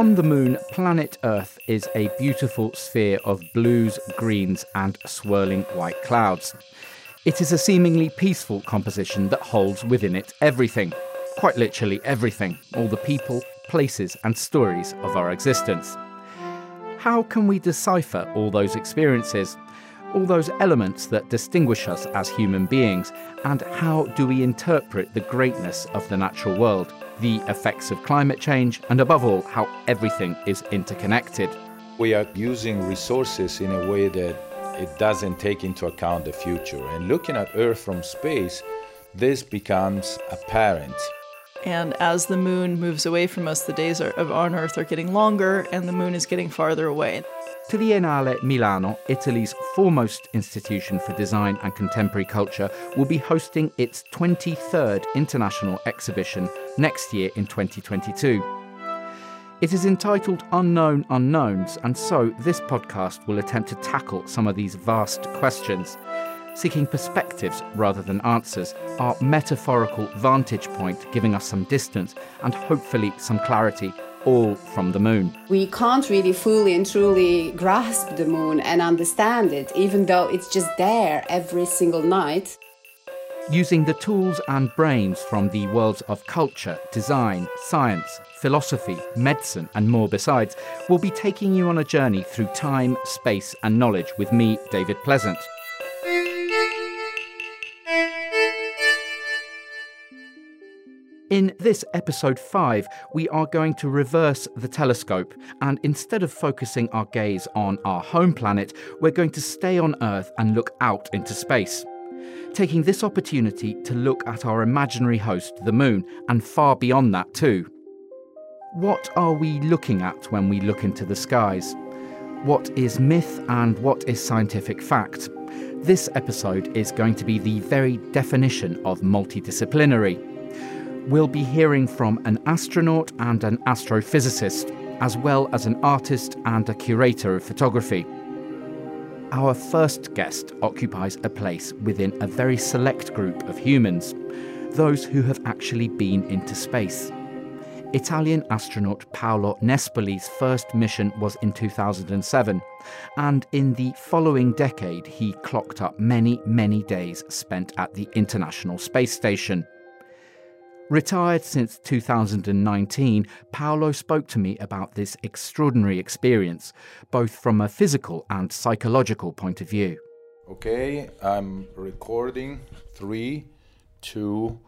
From the moon, planet Earth is a beautiful sphere of blues, greens, and swirling white clouds. It is a seemingly peaceful composition that holds within it everything. Quite literally everything. All the people, places, and stories of our existence. How can we decipher all those experiences? all those elements that distinguish us as human beings, and how do we interpret the greatness of the natural world, the effects of climate change, and above all, how everything is interconnected. We are using resources in a way that it doesn't take into account the future. And looking at Earth from space, this becomes apparent. And as the moon moves away from us, the days are, on Earth are getting longer and the moon is getting farther away. Triennale Milano, Italy's foremost institution for design and contemporary culture, will be hosting its 23rd international exhibition next year in 2022. It is entitled Unknown Unknowns, and so this podcast will attempt to tackle some of these vast questions, seeking perspectives rather than answers, our metaphorical vantage point giving us some distance and hopefully some clarity all from the moon. We can't really fully and truly grasp the moon and understand it, even though it's just there every single night. Using the tools and brains from the worlds of culture, design, science, philosophy, medicine, and more besides, we'll be taking you on a journey through time, space, and knowledge with me, David Pleasant. In this episode 5, we are going to reverse the telescope, and instead of focusing our gaze on our home planet, we're going to stay on Earth and look out into space. Taking this opportunity to look at our imaginary host, the Moon, and far beyond that too. What are we looking at when we look into the skies? What is myth and what is scientific fact? This episode is going to be the very definition of multidisciplinary we'll be hearing from an astronaut and an astrophysicist, as well as an artist and a curator of photography. Our first guest occupies a place within a very select group of humans, those who have actually been into space. Italian astronaut Paolo Nespoli's first mission was in 2007, and in the following decade, he clocked up many, many days spent at the International Space Station. Retired since 2019, Paolo spoke to me about this extraordinary experience, both from a physical and psychological point of view. Okay, I'm recording. Three, two,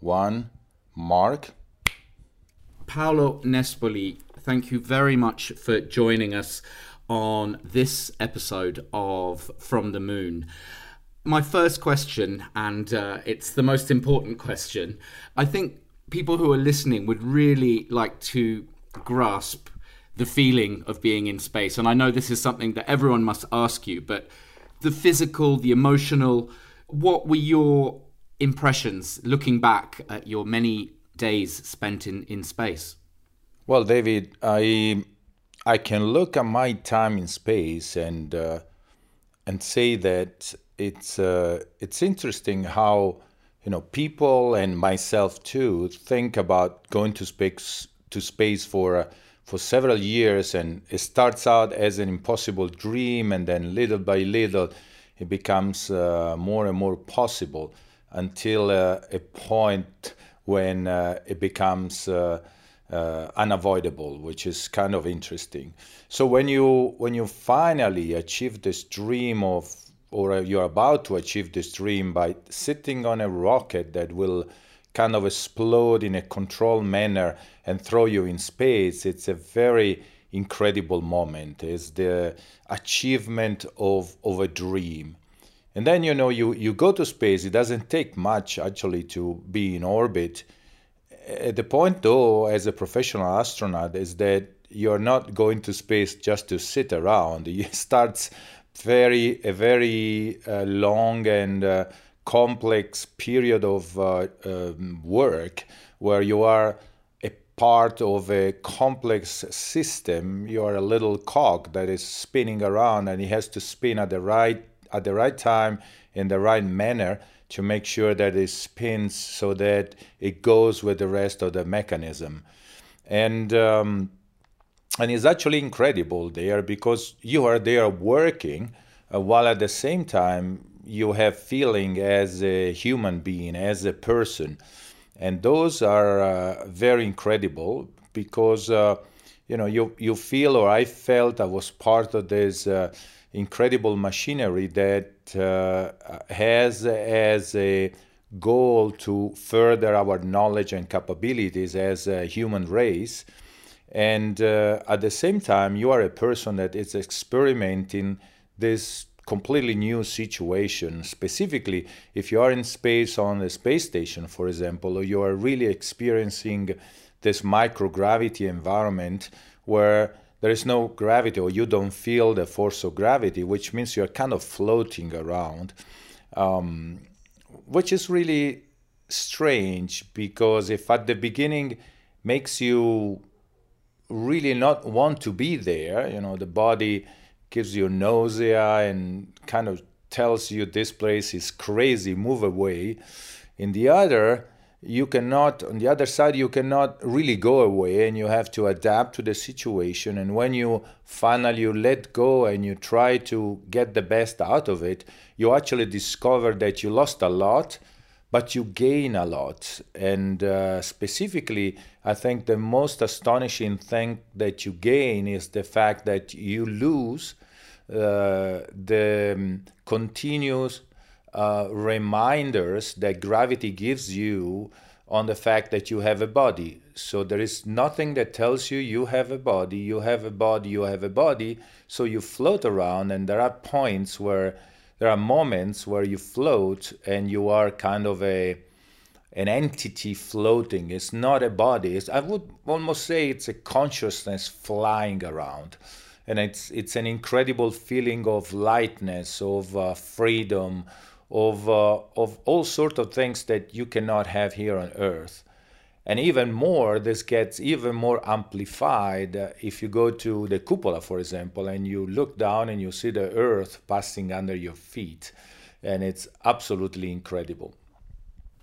one, mark. Paolo Nespoli, thank you very much for joining us on this episode of From the Moon my first question, and uh, it's the most important question. I think people who are listening would really like to grasp the feeling of being in space. And I know this is something that everyone must ask you, but the physical, the emotional, what were your impressions looking back at your many days spent in, in space? Well, David, I I can look at my time in space and uh, and say that it's uh, it's interesting how you know people and myself too think about going to space to space for uh, for several years and it starts out as an impossible dream and then little by little it becomes uh, more and more possible until uh, a point when uh, it becomes uh, unavoidable which is kind of interesting. So when you when you finally achieve this dream of or you're about to achieve this dream by sitting on a rocket that will kind of explode in a controlled manner and throw you in space, it's a very incredible moment. It's the achievement of, of a dream. And then, you know, you, you go to space, it doesn't take much actually to be in orbit. At the point, though, as a professional astronaut, is that you're not going to space just to sit around. It starts very a very uh, long and uh, complex period of uh, um, work where you are a part of a complex system. You are a little cog that is spinning around and it has to spin at the right at the right time in the right manner to make sure that it spins so that it goes with the rest of the mechanism. And um, and it's actually incredible there because you are there working uh, while at the same time you have feeling as a human being as a person. And those are uh, very incredible because uh, you know you you feel or I felt I was part of this uh, incredible machinery that uh, has as a goal to further our knowledge and capabilities as a human race and uh, at the same time you are a person that is experimenting this completely new situation. Specifically if you are in space on a space station for example or you are really experiencing this microgravity environment where there is no gravity or you don't feel the force of gravity which means you're kind of floating around um, which is really strange because if at the beginning makes you really not want to be there. You know, the body gives you nausea and kind of tells you this place is crazy, move away. In the other, you cannot, on the other side, you cannot really go away and you have to adapt to the situation. And when you finally you let go and you try to get the best out of it, you actually discover that you lost a lot but you gain a lot. And uh, specifically, I think the most astonishing thing that you gain is the fact that you lose uh, the um, continuous uh, reminders that gravity gives you on the fact that you have a body. So there is nothing that tells you you have a body, you have a body, you have a body. So you float around, and there are points where there are moments where you float and you are kind of a an entity floating. It's not a body. It's, I would almost say it's a consciousness flying around, and it's it's an incredible feeling of lightness, of uh, freedom, of uh, of all sorts of things that you cannot have here on Earth. And even more, this gets even more amplified uh, if you go to the cupola, for example, and you look down and you see the earth passing under your feet. And it's absolutely incredible.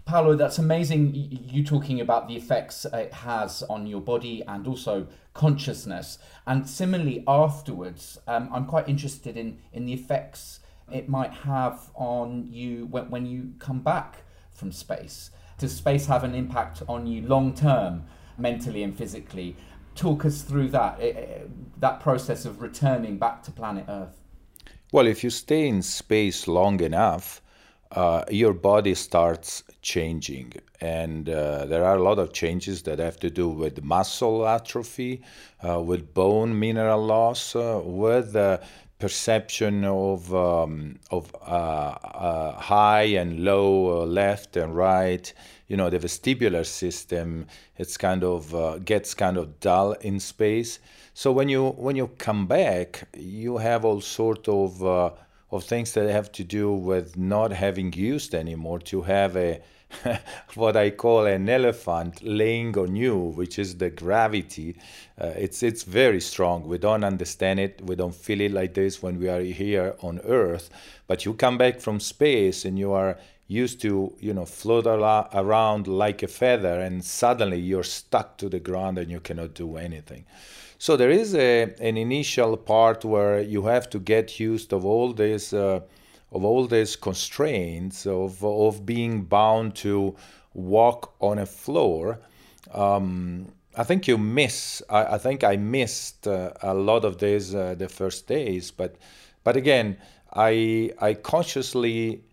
Paolo, that's amazing. You talking about the effects it has on your body and also consciousness. And similarly, afterwards, um, I'm quite interested in, in the effects it might have on you when, when you come back from space does space have an impact on you long term, mentally and physically? Talk us through that eh, eh, that process of returning back to planet Earth. Well, if you stay in space long enough, uh, your body starts changing, and uh, there are a lot of changes that have to do with muscle atrophy, uh, with bone mineral loss, uh, with perception of um, of uh, uh, high and low, uh, left and right. You know, the vestibular system it's kind of uh, gets kind of dull in space. So when you when you come back, you have all sort of uh, of things that have to do with not having used anymore to have a what I call an elephant laying on you, which is the gravity. Uh, it's it's very strong. We don't understand it. We don't feel it like this when we are here on Earth. But you come back from space and you are used to you know float around like a feather, and suddenly you're stuck to the ground and you cannot do anything. So there is a an initial part where you have to get used of all this. Uh, of all these constraints of, of being bound to walk on a floor, um, I think you miss. I, I think I missed uh, a lot of days uh, the first days, but but again, I I consciously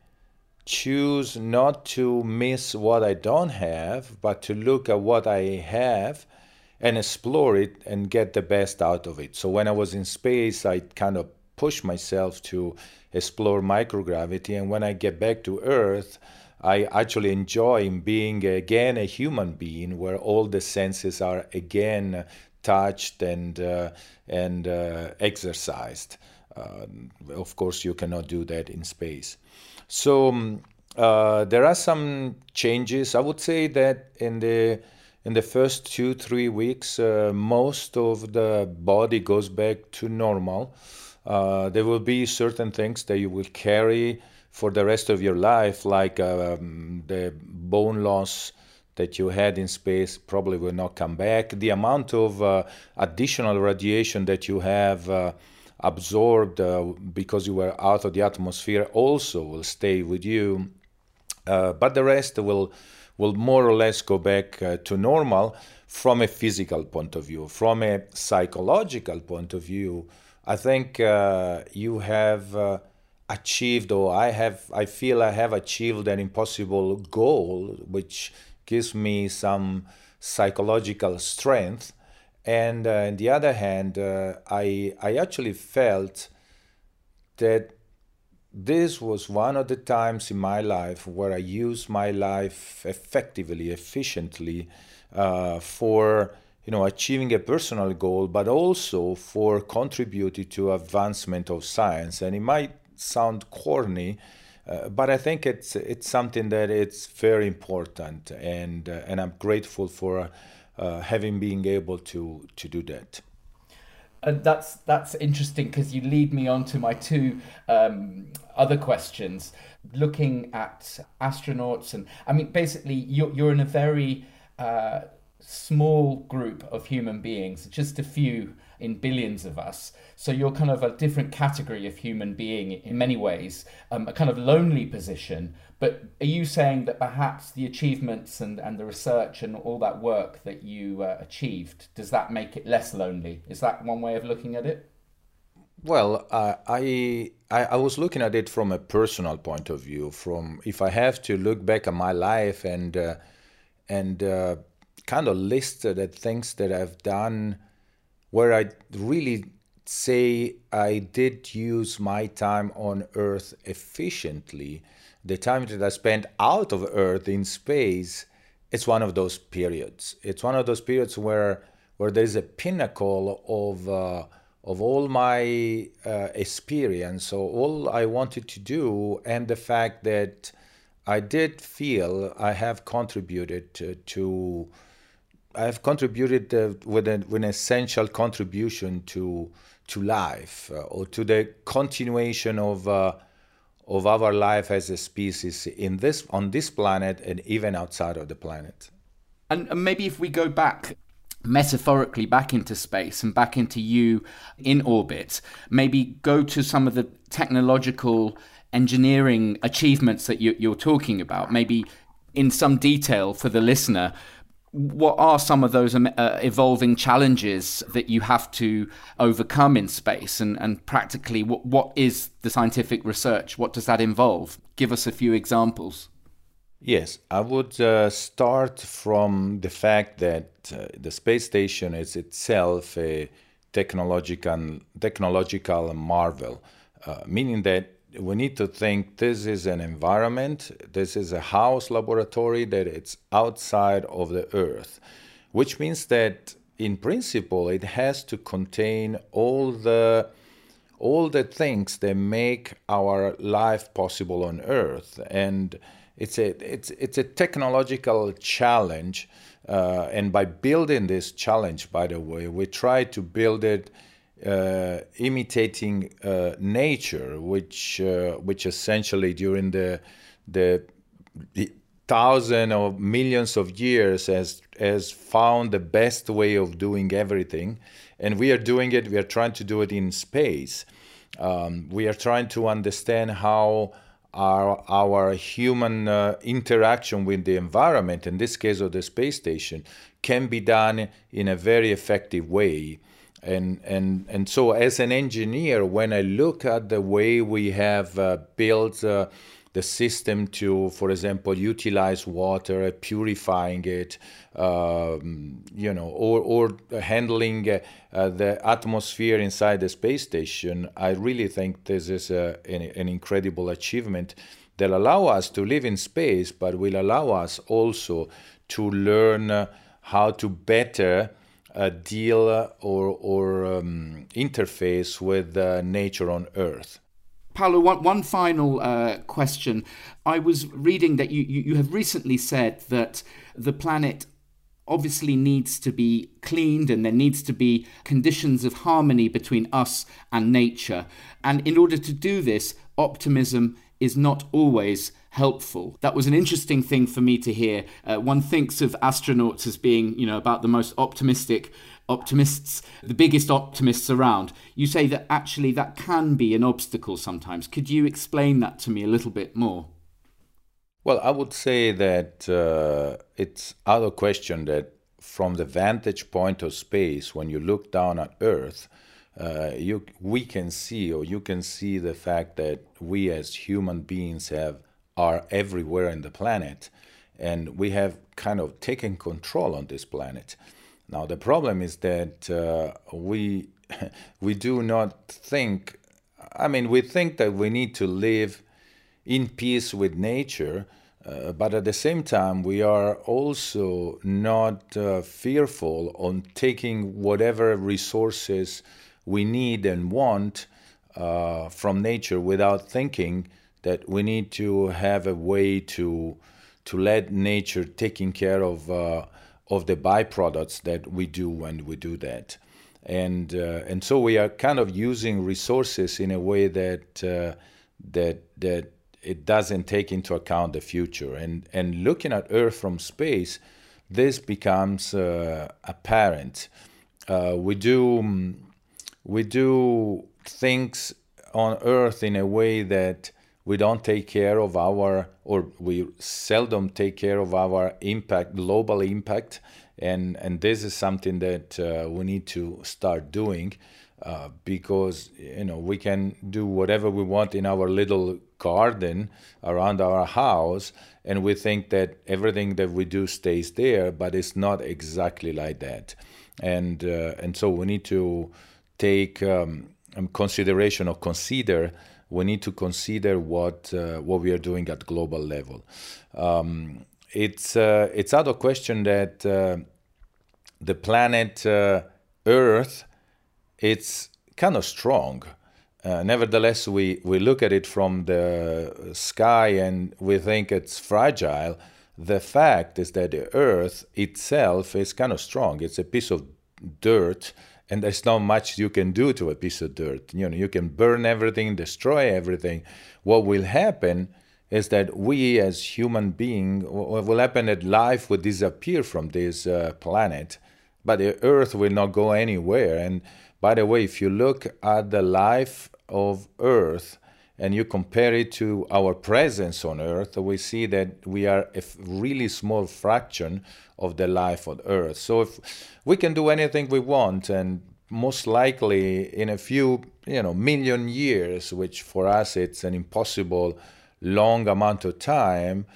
choose not to miss what I don't have, but to look at what I have and explore it and get the best out of it. So when I was in space, I kind of push myself to explore microgravity. And when I get back to Earth, I actually enjoy being again a human being where all the senses are again touched and uh, and uh, exercised. Uh, of course, you cannot do that in space. So um, uh, there are some changes. I would say that in the in the first two three weeks, uh, most of the body goes back to normal. Uh, there will be certain things that you will carry for the rest of your life, like um, the bone loss that you had in space probably will not come back. The amount of uh, additional radiation that you have uh, absorbed uh, because you were out of the atmosphere also will stay with you. Uh, but the rest will will more or less go back uh, to normal from a physical point of view. From a psychological point of view, I think uh, you have uh, achieved, or I have, I feel I have achieved an impossible goal, which gives me some psychological strength. And uh, on the other hand, uh, I, I actually felt that this was one of the times in my life where I used my life effectively, efficiently uh, for you know achieving a personal goal, but also for contributing to advancement of science. And it might sound corny, uh, but I think it's it's something that it's very important, and uh, and I'm grateful for uh, having being able to to do that and that's that's interesting because you lead me on to my two um, other questions. Looking at astronauts, and I mean, basically, you're you're in a very uh, small group of human beings, just a few in billions of us. So you're kind of a different category of human being in many ways, um, a kind of lonely position. But are you saying that perhaps the achievements and, and the research and all that work that you uh, achieved, does that make it less lonely? Is that one way of looking at it? Well, uh, I, I, I was looking at it from a personal point of view. From if I have to look back at my life and uh, and uh, kind of list the things that I've done where I really say I did use my time on Earth efficiently, the time that I spent out of Earth in space, it's one of those periods. It's one of those periods where where there's a pinnacle of uh, of all my uh, experience, so all I wanted to do, and the fact that I did feel I have contributed to, to I have contributed uh, with, an, with, an, essential contribution to to life uh, or to the continuation of uh, of our life as a species in this on this planet and even outside of the planet. And, and maybe if we go back metaphorically back into space and back into you in orbit, maybe go to some of the technological engineering achievements that you, you're talking about, maybe in some detail for the listener what are some of those um, uh, evolving challenges that you have to overcome in space? And, and practically what, what is the scientific research? What does that involve? Give us a few examples. Yes i would uh, start from the fact that uh, the space station is itself a technological technological marvel uh, meaning that we need to think this is an environment, this is a house laboratory that it's outside of the earth, which means that in principle it has to contain all the all the things that make our life possible on earth. And it's a it's it's a technological challenge uh, and by building this challenge by the way we try to build it uh, imitating uh, nature, which uh, which essentially during the the, the thousand or millions of years has has found the best way of doing everything, and we are doing it. We are trying to do it in space. Um, we are trying to understand how our our human uh, interaction with the environment, in this case of the space station, can be done in a very effective way and and and so as an engineer when i look at the way we have uh, built uh, the system to for example utilize water purifying it um, you know or or handling uh, uh the atmosphere inside the space station i really think this is a, an, an incredible achievement that allow us to live in space but will allow us also to learn uh, how to better uh, deal or, or um, interface with nature on Earth. Paolo, one, one final uh, question. I was reading that you, you, you have recently said that the planet obviously needs to be cleaned and there needs to be conditions of harmony between us and nature. And in order to do this, optimism is not always helpful. That was an interesting thing for me to hear. Uh, one thinks of astronauts as being, you know, about the most optimistic optimists, the biggest optimists around. You say that actually that can be an obstacle sometimes. Could you explain that to me a little bit more? Well, I would say that uh, it's out of question that from the vantage point of space, when you look down at Earth, uh, you, we can see, or you can see the fact that we as human beings have are everywhere in the planet, and we have kind of taken control on this planet. Now the problem is that uh, we we do not think. I mean, we think that we need to live in peace with nature, uh, but at the same time, we are also not uh, fearful on taking whatever resources we need and want uh, from nature without thinking that we need to have a way to to let nature taking care of uh, of the byproducts that we do when we do that. And uh, and so we are kind of using resources in a way that uh, that that it doesn't take into account the future. And and looking at earth from space this becomes uh, apparent. Uh, we do we do things on earth in a way that we don't take care of our or we seldom take care of our impact global impact. And and this is something that uh, we need to start doing uh, because you know we can do whatever we want in our little garden around our house and we think that everything that we do stays there but it's not exactly like that. And uh, and so we need to take um, consideration or consider we need to consider what uh, what we are doing at global level. Um, it's uh, it's out of question that uh, the planet uh, Earth it's kind of strong. Uh, nevertheless, we, we look at it from the sky and we think it's fragile. The fact is that the Earth itself is kind of strong. It's a piece of dirt and there's not much you can do to a piece of dirt. You know, you can burn everything, destroy everything. What will happen is that we, as human beings, what will happen that life will disappear from this uh, planet, but the Earth will not go anywhere. And by the way, if you look at the life of Earth and you compare it to our presence on Earth, we see that we are a really small fraction of the life on Earth. So if we can do anything we want, and most likely in a few you know million years, which for us it's an impossible long amount of time,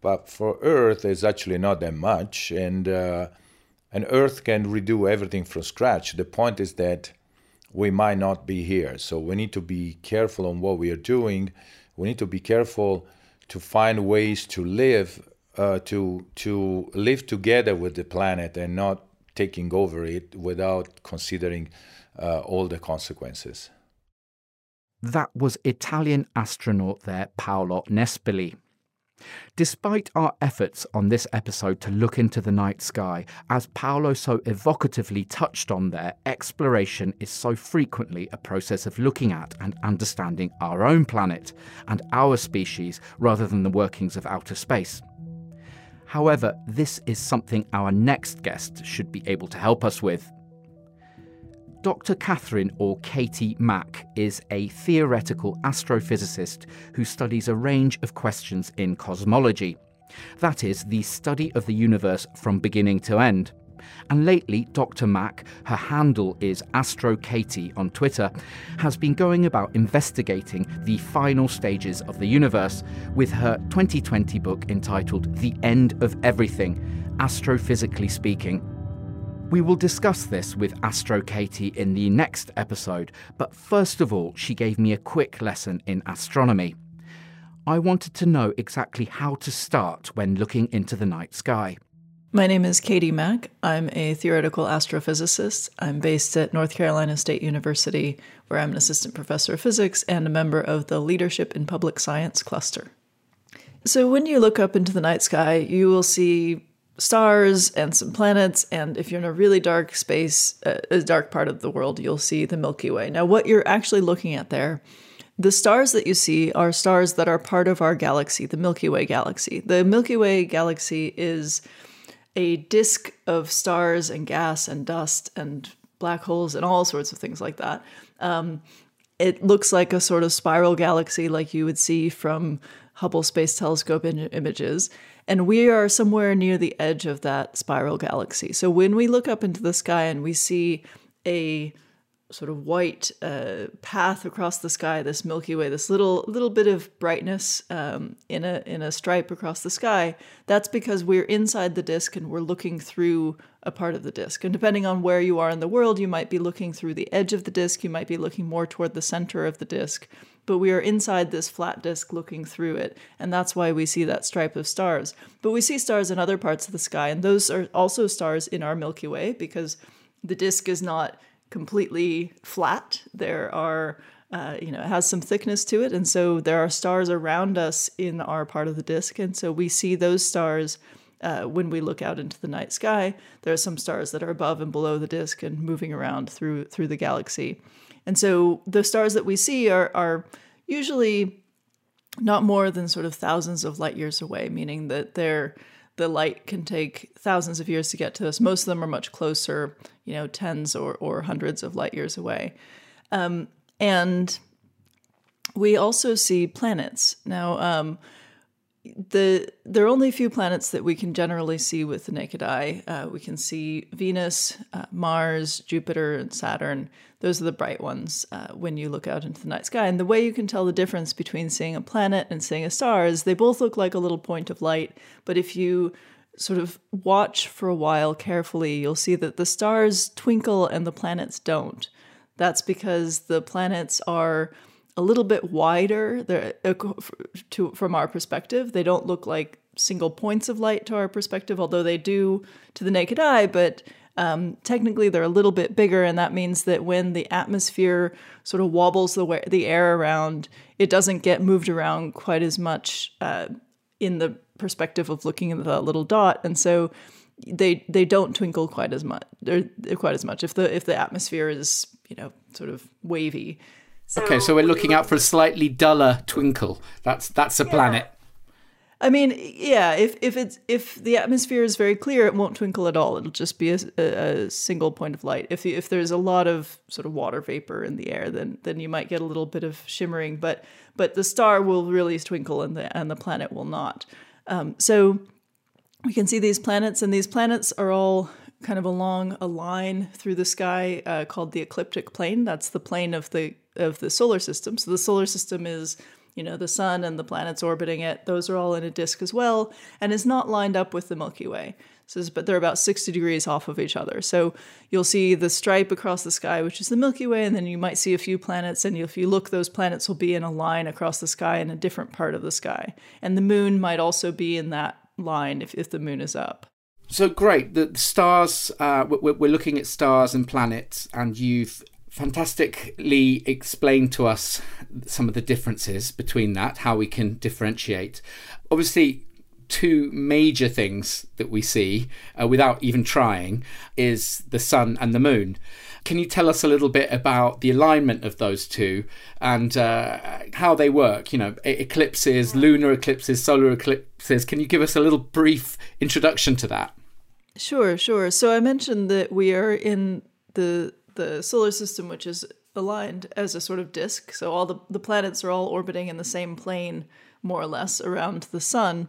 but for Earth it's actually not that much, and uh, and Earth can redo everything from scratch. The point is that we might not be here, so we need to be careful on what we are doing. We need to be careful to find ways to live uh, to to live together with the planet and not taking over it without considering uh, all the consequences. That was Italian astronaut there, Paolo Nespoli. Despite our efforts on this episode to look into the night sky, as Paolo so evocatively touched on there, exploration is so frequently a process of looking at and understanding our own planet and our species rather than the workings of outer space. However, this is something our next guest should be able to help us with. Dr. Catherine or Katie Mack is a theoretical astrophysicist who studies a range of questions in cosmology. That is, the study of the universe from beginning to end. And lately, Dr. Mack, her handle is AstroKatie on Twitter, has been going about investigating the final stages of the universe with her 2020 book entitled The End of Everything, Astrophysically Speaking. We will discuss this with Astro Katie in the next episode, but first of all, she gave me a quick lesson in astronomy. I wanted to know exactly how to start when looking into the night sky. My name is Katie Mack. I'm a theoretical astrophysicist. I'm based at North Carolina State University, where I'm an assistant professor of physics and a member of the Leadership in Public Science cluster. So, when you look up into the night sky, you will see stars and some planets. And if you're in a really dark space, uh, a dark part of the world, you'll see the Milky Way. Now, what you're actually looking at there the stars that you see are stars that are part of our galaxy, the Milky Way galaxy. The Milky Way galaxy is a disk of stars and gas and dust and black holes and all sorts of things like that. Um, it looks like a sort of spiral galaxy like you would see from Hubble Space Telescope in- images. And we are somewhere near the edge of that spiral galaxy. So when we look up into the sky and we see a sort of white uh, path across the sky, this Milky Way, this little little bit of brightness um, in a in a stripe across the sky. That's because we're inside the disk and we're looking through a part of the disk. And depending on where you are in the world, you might be looking through the edge of the disk. You might be looking more toward the center of the disk. But we are inside this flat disk looking through it, and that's why we see that stripe of stars. But we see stars in other parts of the sky, and those are also stars in our Milky Way because the disk is not completely flat. There are, uh, you know, it has some thickness to it. And so there are stars around us in our part of the disk. And so we see those stars uh, when we look out into the night sky. There are some stars that are above and below the disk and moving around through through the galaxy. And so the stars that we see are, are usually not more than sort of thousands of light years away, meaning that they're the light can take thousands of years to get to us. Most of them are much closer, you know, tens or, or hundreds of light years away. Um, and we also see planets. Now, um, the there are only a few planets that we can generally see with the naked eye. Uh, we can see Venus, uh, Mars, Jupiter, and Saturn. Those are the bright ones uh, when you look out into the night sky. And the way you can tell the difference between seeing a planet and seeing a star is they both look like a little point of light. But if you sort of watch for a while carefully, you'll see that the stars twinkle and the planets don't. That's because the planets are a little bit wider uh, to, from our perspective. They don't look like single points of light to our perspective, although they do to the naked eye, but um, technically they're a little bit bigger, and that means that when the atmosphere sort of wobbles the, the air around, it doesn't get moved around quite as much uh, in the perspective of looking at the little dot. And so they they don't twinkle quite as much. They're, they're quite as much if the if the atmosphere is you know sort of wavy. So okay, so we're looking out for a slightly duller twinkle. That's that's a yeah. planet. I mean, yeah. If if it's if the atmosphere is very clear, it won't twinkle at all. It'll just be a, a, single point of light. If if there's a lot of sort of water vapor in the air, then then you might get a little bit of shimmering. But but the star will really twinkle, and the and the planet will not. Um, so we can see these planets, and these planets are all kind of along a line through the sky uh, called the ecliptic plane. That's the plane of the of the solar system. So the solar system is, you know, the sun and the planets orbiting it. Those are all in a disk as well, and is not lined up with the Milky Way. So, but they're about 60 degrees off of each other. So you'll see the stripe across the sky, which is the Milky Way, and then you might see a few planets. And if you look, those planets will be in a line across the sky in a different part of the sky. And the moon might also be in that line if, if the moon is up. So great. The stars, uh, we're looking at stars and planets, and you've fantastically explained to us some of the differences between that, how we can differentiate. Obviously, two major things that we see uh, without even trying is the sun and the moon. Can you tell us a little bit about the alignment of those two and uh, how they work? You know, eclipses, lunar eclipses, solar eclipses. Can you give us a little brief introduction to that? Sure, sure. So I mentioned that we are in the the solar system, which is aligned as a sort of disk. So all the, the planets are all orbiting in the same plane, more or less, around the sun.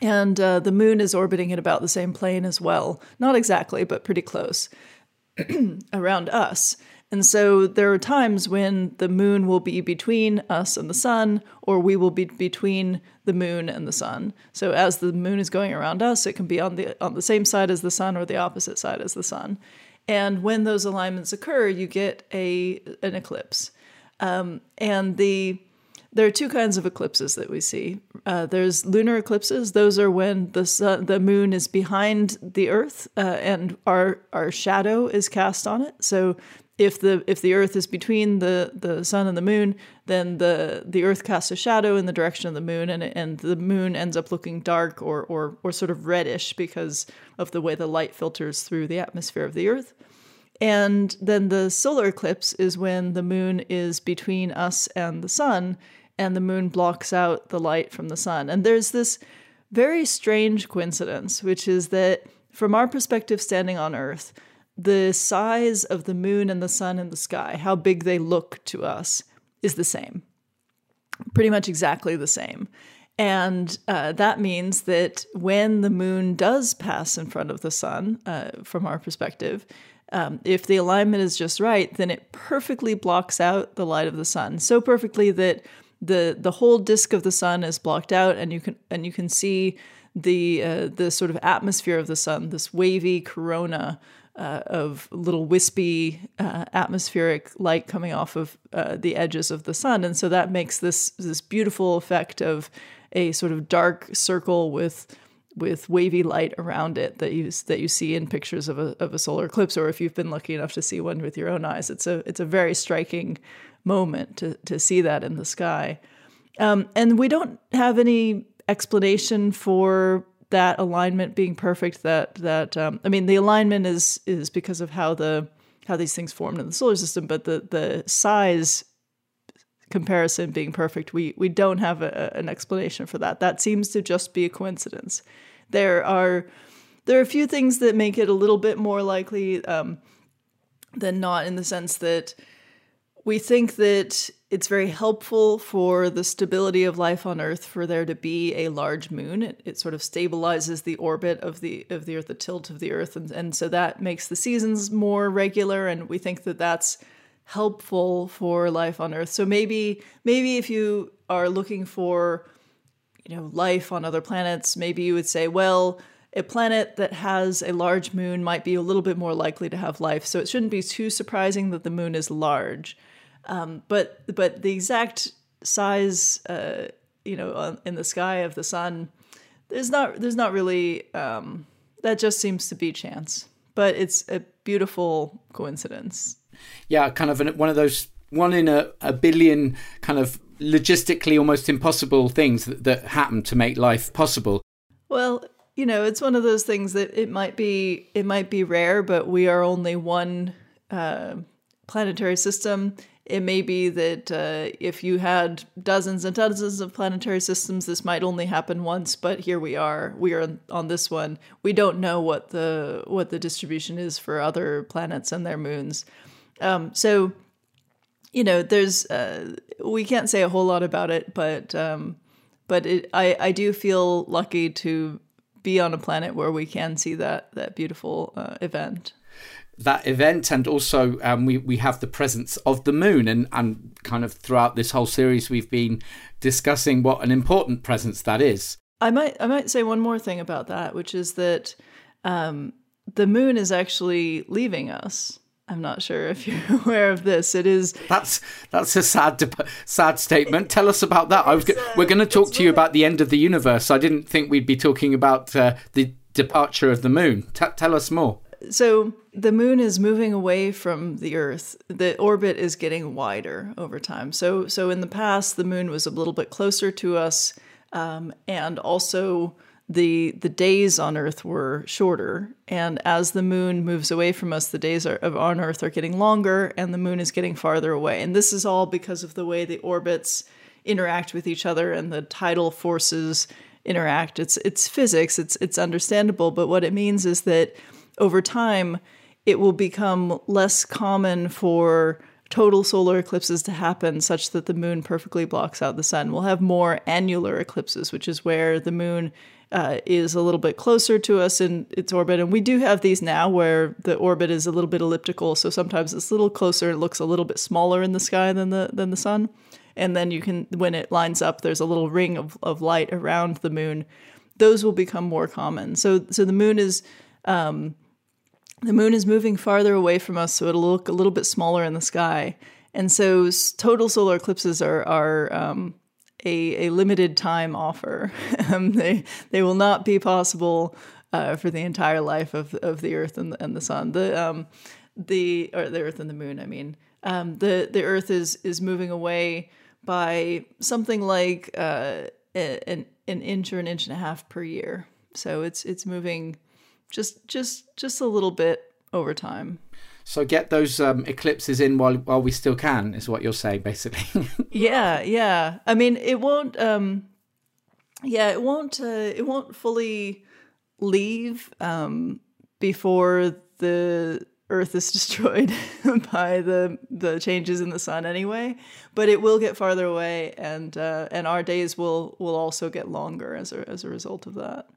And uh, the moon is orbiting in about the same plane as well. Not exactly, but pretty close around us. And so there are times when the moon will be between us and the sun, or we will be between the moon and the sun. So as the moon is going around us, it can be on the on the same side as the sun or the opposite side as the sun. And when those alignments occur, you get a an eclipse. Um, and the there are two kinds of eclipses that we see. Uh, there's lunar eclipses; those are when the sun, the moon is behind the Earth, uh, and our our shadow is cast on it. So if the if the Earth is between the, the sun and the moon, then the the Earth casts a shadow in the direction of the moon, and and the moon ends up looking dark or or or sort of reddish because of the way the light filters through the atmosphere of the Earth. And then the solar eclipse is when the moon is between us and the sun, and the moon blocks out the light from the sun. And there's this very strange coincidence, which is that from our perspective, standing on Earth, the size of the moon and the sun in the sky, how big they look to us, is the same. Pretty much exactly the same. And uh, that means that when the moon does pass in front of the sun, uh, from our perspective, um, if the alignment is just right, then it perfectly blocks out the light of the sun. So perfectly that the the whole disk of the sun is blocked out, and you can and you can see the uh, the sort of atmosphere of the sun, this wavy corona uh, of little wispy uh, atmospheric light coming off of uh, the edges of the sun, and so that makes this this beautiful effect of a sort of dark circle with with wavy light around it that you that you see in pictures of a of a solar eclipse, or if you've been lucky enough to see one with your own eyes. It's a it's a very striking moment to to see that in the sky, um, and we don't have any explanation for that alignment being perfect. That that um, I mean, the alignment is is because of how the how these things formed in the solar system, but the the size comparison being perfect, we we don't have a, an explanation for that. That seems to just be a coincidence. There are there are a few things that make it a little bit more likely um, than not, in the sense that we think that it's very helpful for the stability of life on Earth for there to be a large moon. It, it sort of stabilizes the orbit of the of the Earth, the tilt of the Earth, and, and so that makes the seasons more regular. And we think that that's helpful for life on Earth. So maybe maybe if you are looking for you know life on other planets, maybe you would say, well, a planet that has a large moon might be a little bit more likely to have life. So it shouldn't be too surprising that the moon is large. Um, but but the exact size, uh, you know, in the sky of the sun, there's not there's not really um, that just seems to be chance. But it's a beautiful coincidence. Yeah, kind of an, one of those one in a, a billion kind of logistically almost impossible things that, that happen to make life possible. Well, you know, it's one of those things that it might be it might be rare, but we are only one uh, planetary system it may be that uh, if you had dozens and dozens of planetary systems, this might only happen once. But here we are. We are on this one. We don't know what the what the distribution is for other planets and their moons. Um, so, you know, there's uh, we can't say a whole lot about it, but um, but it, I I do feel lucky to be on a planet where we can see that that beautiful uh, event that event and also um, we, we have the presence of the moon and, and kind of throughout this whole series we've been discussing what an important presence that is. I might i might say one more thing about that which is that um, the moon is actually leaving us. I'm not sure if you're aware of this. It is that's that's a sad sad statement. Tell us about that. I was we're going to talk to you about the end of the universe. I didn't think we'd be talking about uh, the departure of the moon. T- tell us more so the moon is moving away from the earth. The orbit is getting wider over time. So so in the past the moon was a little bit closer to us um, and also the the days on earth were shorter. And as the moon moves away from us the days are, of on earth are getting longer and the moon is getting farther away. And this is all because of the way the orbits interact with each other and the tidal forces interact. It's it's physics. It's it's understandable. But what it means is that over time, it will become less common for total solar eclipses to happen such that the moon perfectly blocks out the sun. We'll have more annular eclipses, which is where the moon uh, is a little bit closer to us in its orbit. And we do have these now where the orbit is a little bit elliptical. So sometimes it's a little closer, it looks a little bit smaller in the sky than the than the sun. And then you can when it lines up, there's a little ring of, of light around the moon. Those will become more common. So so the moon is um, the moon is moving farther away from us, so it'll look a little bit smaller in the sky. And so total solar eclipses are, are um, a, a limited time offer. um, they, they will not be possible uh, for the entire life of, of the Earth and the, and the Sun. The, um, the, or the Earth and the Moon, I mean. Um, the, the Earth is, is moving away by something like uh, an, an inch or an inch and a half per year. So it's, it's moving just just just a little bit over time. So get those um, eclipses in while while we still can is what you're saying, basically. yeah, yeah. I mean, it won't. Um, yeah, it won't. Uh, it won't fully leave um, before the Earth is destroyed by the the changes in the sun anyway. But it will get farther away, and uh, and our days will will also get longer as a as a result of that.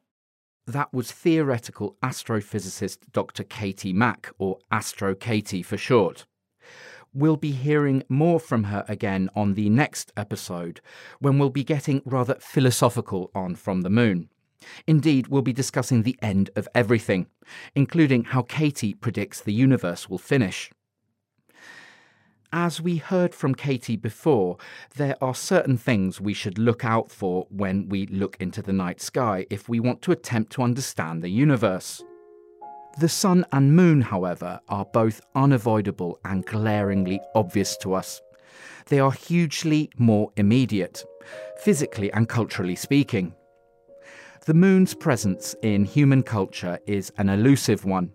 That was theoretical astrophysicist Dr. Katie Mack, or Astro Katie for short. We'll be hearing more from her again on the next episode, when we'll be getting rather philosophical on From the Moon. Indeed, we'll be discussing the end of everything, including how Katie predicts the universe will finish. As we heard from Katie before, there are certain things we should look out for when we look into the night sky if we want to attempt to understand the universe. The sun and moon, however, are both unavoidable and glaringly obvious to us. They are hugely more immediate, physically and culturally speaking. The moon's presence in human culture is an elusive one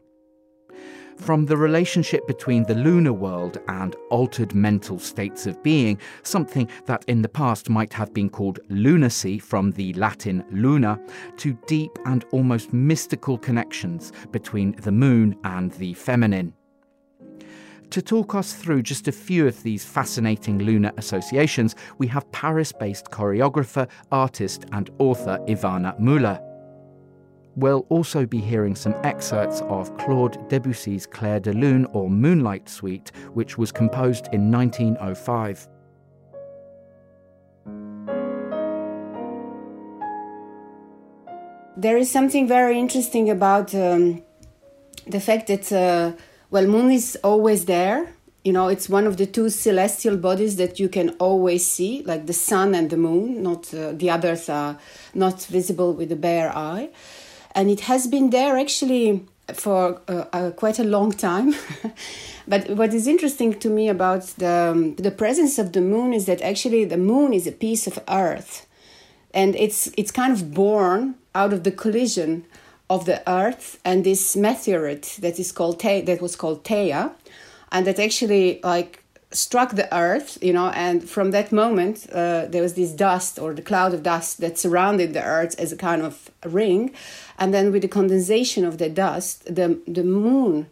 from the relationship between the lunar world and altered mental states of being, something that in the past might have been called lunacy from the Latin luna, to deep and almost mystical connections between the moon and the feminine. To talk us through just a few of these fascinating lunar associations, we have Paris based choreographer, artist, and author Ivana Müller. We'll also be hearing some excerpts of Claude Debussy's Clair de Lune or Moonlight Suite, which was composed in 1905. There is something very interesting about um, the fact that, uh, well, moon is always there. You know, it's one of the two celestial bodies that you can always see, like the sun and the moon. Not uh, the others are not visible with the bare eye and it has been there actually for uh, uh, quite a long time. but what is interesting to me about the, um, the presence of the moon is that actually the moon is a piece of Earth, and it's it's kind of born out of the collision of the Earth and this meteorite that is called that was called Theia, and that actually like struck the earth, you know, and from that moment, uh, there was this dust or the cloud of dust that surrounded the earth as a kind of ring. And then with the condensation of the dust, the, the moon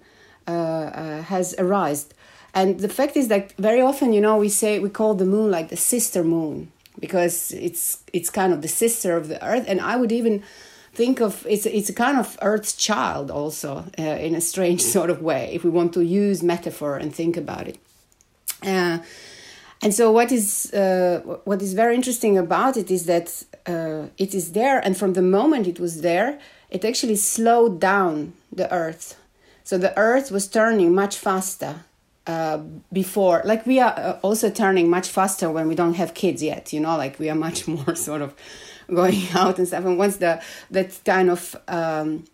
uh, uh, has arisen. And the fact is that very often, you know, we say we call the moon like the sister moon because it's it's kind of the sister of the earth. And I would even think of it's it's a kind of Earth's child also uh, in a strange sort of way if we want to use metaphor and think about it. Uh, and so what is uh, what is very interesting about it is that uh, it is there, and from the moment it was there, it actually slowed down the Earth. So the Earth was turning much faster uh, before. Like we are uh, also turning much faster when we don't have kids yet. You know, like we are much more sort of going out and stuff. And once the that kind of um,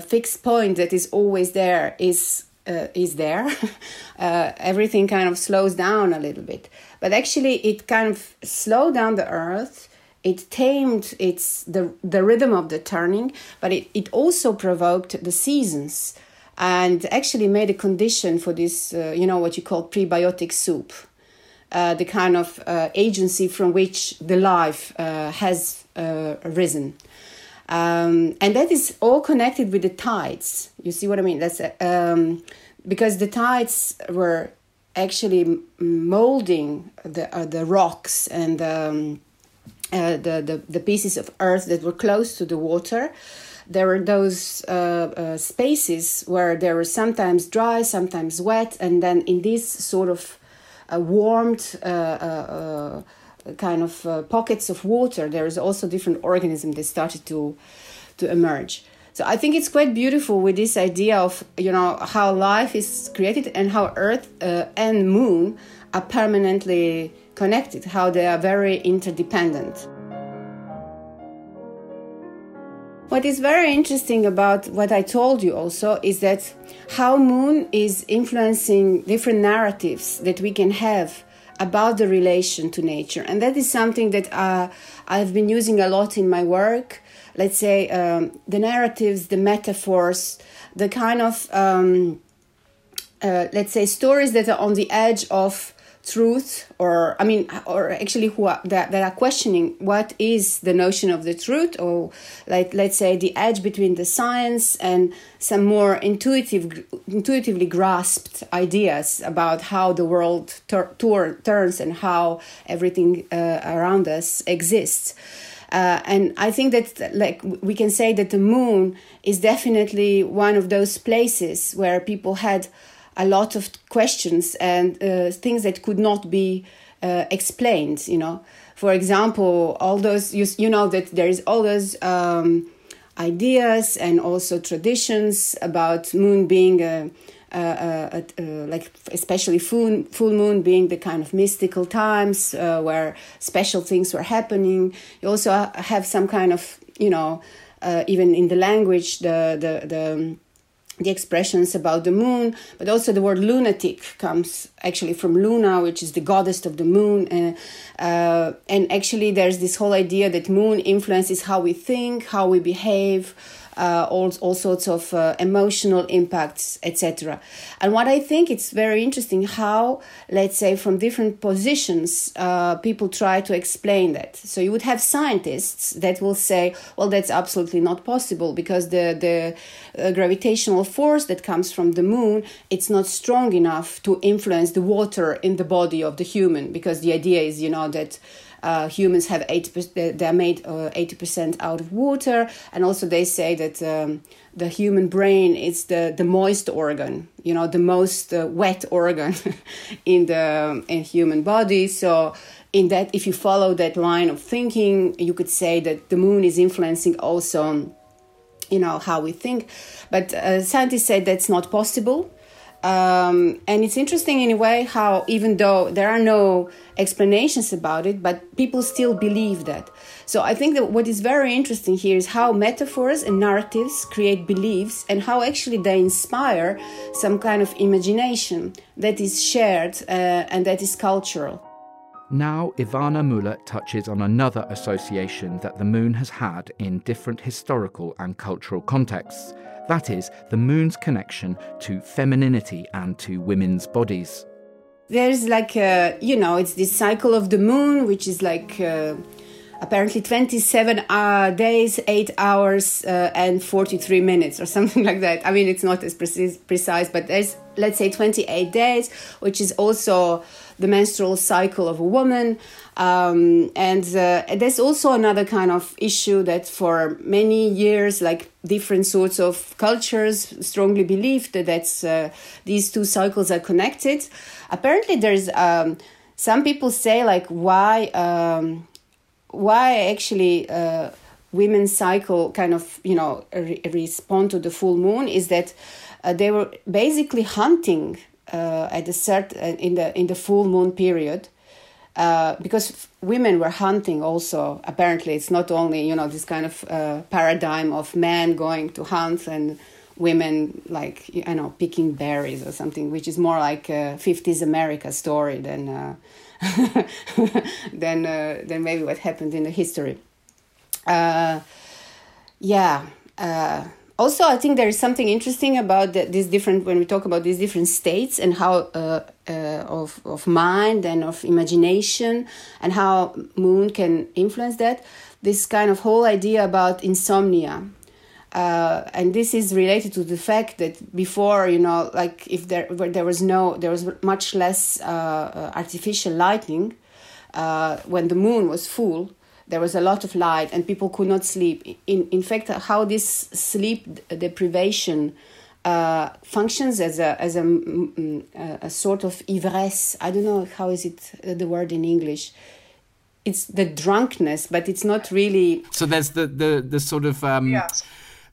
fixed point that is always there is uh, is there, uh, everything kind of slows down a little bit. But actually, it kind of slowed down the earth. It tamed its the the rhythm of the turning, but it, it also provoked the seasons, and actually made a condition for this. Uh, you know what you call prebiotic soup, uh, the kind of uh, agency from which the life uh, has arisen. Um, and that is all connected with the tides. You see what I mean? That's um, because the tides were actually molding the uh, the rocks and um, uh, the, the the pieces of earth that were close to the water. There were those uh, uh spaces where they were sometimes dry, sometimes wet, and then in these sort of uh, warmed uh, kind of pockets of water, there is also different organisms that started to to emerge. So I think it's quite beautiful with this idea of you know how life is created and how Earth and Moon are permanently connected, how they are very interdependent. What is very interesting about what I told you also is that how Moon is influencing different narratives that we can have about the relation to nature. And that is something that uh, I've been using a lot in my work. Let's say um, the narratives, the metaphors, the kind of um, uh, let's say stories that are on the edge of truth or i mean or actually who are that, that are questioning what is the notion of the truth or like let's say the edge between the science and some more intuitive intuitively grasped ideas about how the world tur- tur- turns and how everything uh, around us exists. Uh, and I think that like we can say that the moon is definitely one of those places where people had a lot of questions and uh, things that could not be uh, explained. You know, for example, all those you you know that there is all those. Um, ideas and also traditions about moon being a, a, a, like especially full full moon being the kind of mystical times uh, where special things were happening. You also have some kind of you know uh, even in the language the the the the expressions about the moon, but also the word lunatic comes actually from Luna, which is the goddess of the moon. Uh, uh, and actually, there's this whole idea that moon influences how we think, how we behave, uh, all, all sorts of uh, emotional impacts, etc. And what I think it's very interesting how, let's say, from different positions, uh, people try to explain that. So you would have scientists that will say, well, that's absolutely not possible because the, the uh, gravitational force that comes from the moon, it's not strong enough to influence the water in the body of the human because the idea is, you know, that uh, humans have 80%, they're made uh, 80% out of water. And also they say that um, the human brain is the, the moist organ, you know, the most uh, wet organ in the in human body. So in that, if you follow that line of thinking, you could say that the moon is influencing also you know how we think but uh, scientists say that's not possible um, and it's interesting in a way how, even though there are no explanations about it, but people still believe that. So I think that what is very interesting here is how metaphors and narratives create beliefs and how actually they inspire some kind of imagination that is shared uh, and that is cultural. Now, Ivana Muller touches on another association that the moon has had in different historical and cultural contexts that is, the moon's connection to femininity and to women's bodies. There's like, a, you know, it's this cycle of the moon, which is like uh, apparently 27 uh, days, 8 hours, uh, and 43 minutes, or something like that. I mean, it's not as precise, precise, but there's, let's say, 28 days, which is also the menstrual cycle of a woman. Um, and uh, there's also another kind of issue that for many years, like different sorts of cultures strongly believed that that's, uh, these two cycles are connected. Apparently, there's um, some people say like why um, why actually uh, women's cycle kind of you know re- respond to the full moon is that uh, they were basically hunting uh, at a certain uh, in the in the full moon period uh, because women were hunting also apparently. It's not only you know this kind of uh, paradigm of men going to hunt and women like you know picking berries or something which is more like a 50s america story than uh, than uh, than maybe what happened in the history. Uh, yeah also i think there is something interesting about the, these different when we talk about these different states and how uh, uh, of, of mind and of imagination and how moon can influence that this kind of whole idea about insomnia. Uh, and this is related to the fact that before you know like if there there was no there was much less uh, uh, artificial lighting uh, when the moon was full there was a lot of light and people could not sleep. In in fact how this sleep deprivation uh, functions as a as a, a sort of ivresse. I don't know how is it uh, the word in english. It's the drunkenness but it's not really so there's the the the sort of um yes.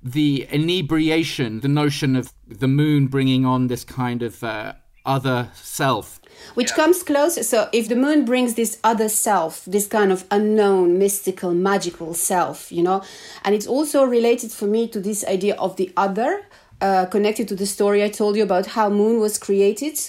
the inebriation the notion of the moon bringing on this kind of uh, other self which yeah. comes closer. So, if the moon brings this other self, this kind of unknown, mystical, magical self, you know, and it's also related for me to this idea of the other, uh, connected to the story I told you about how moon was created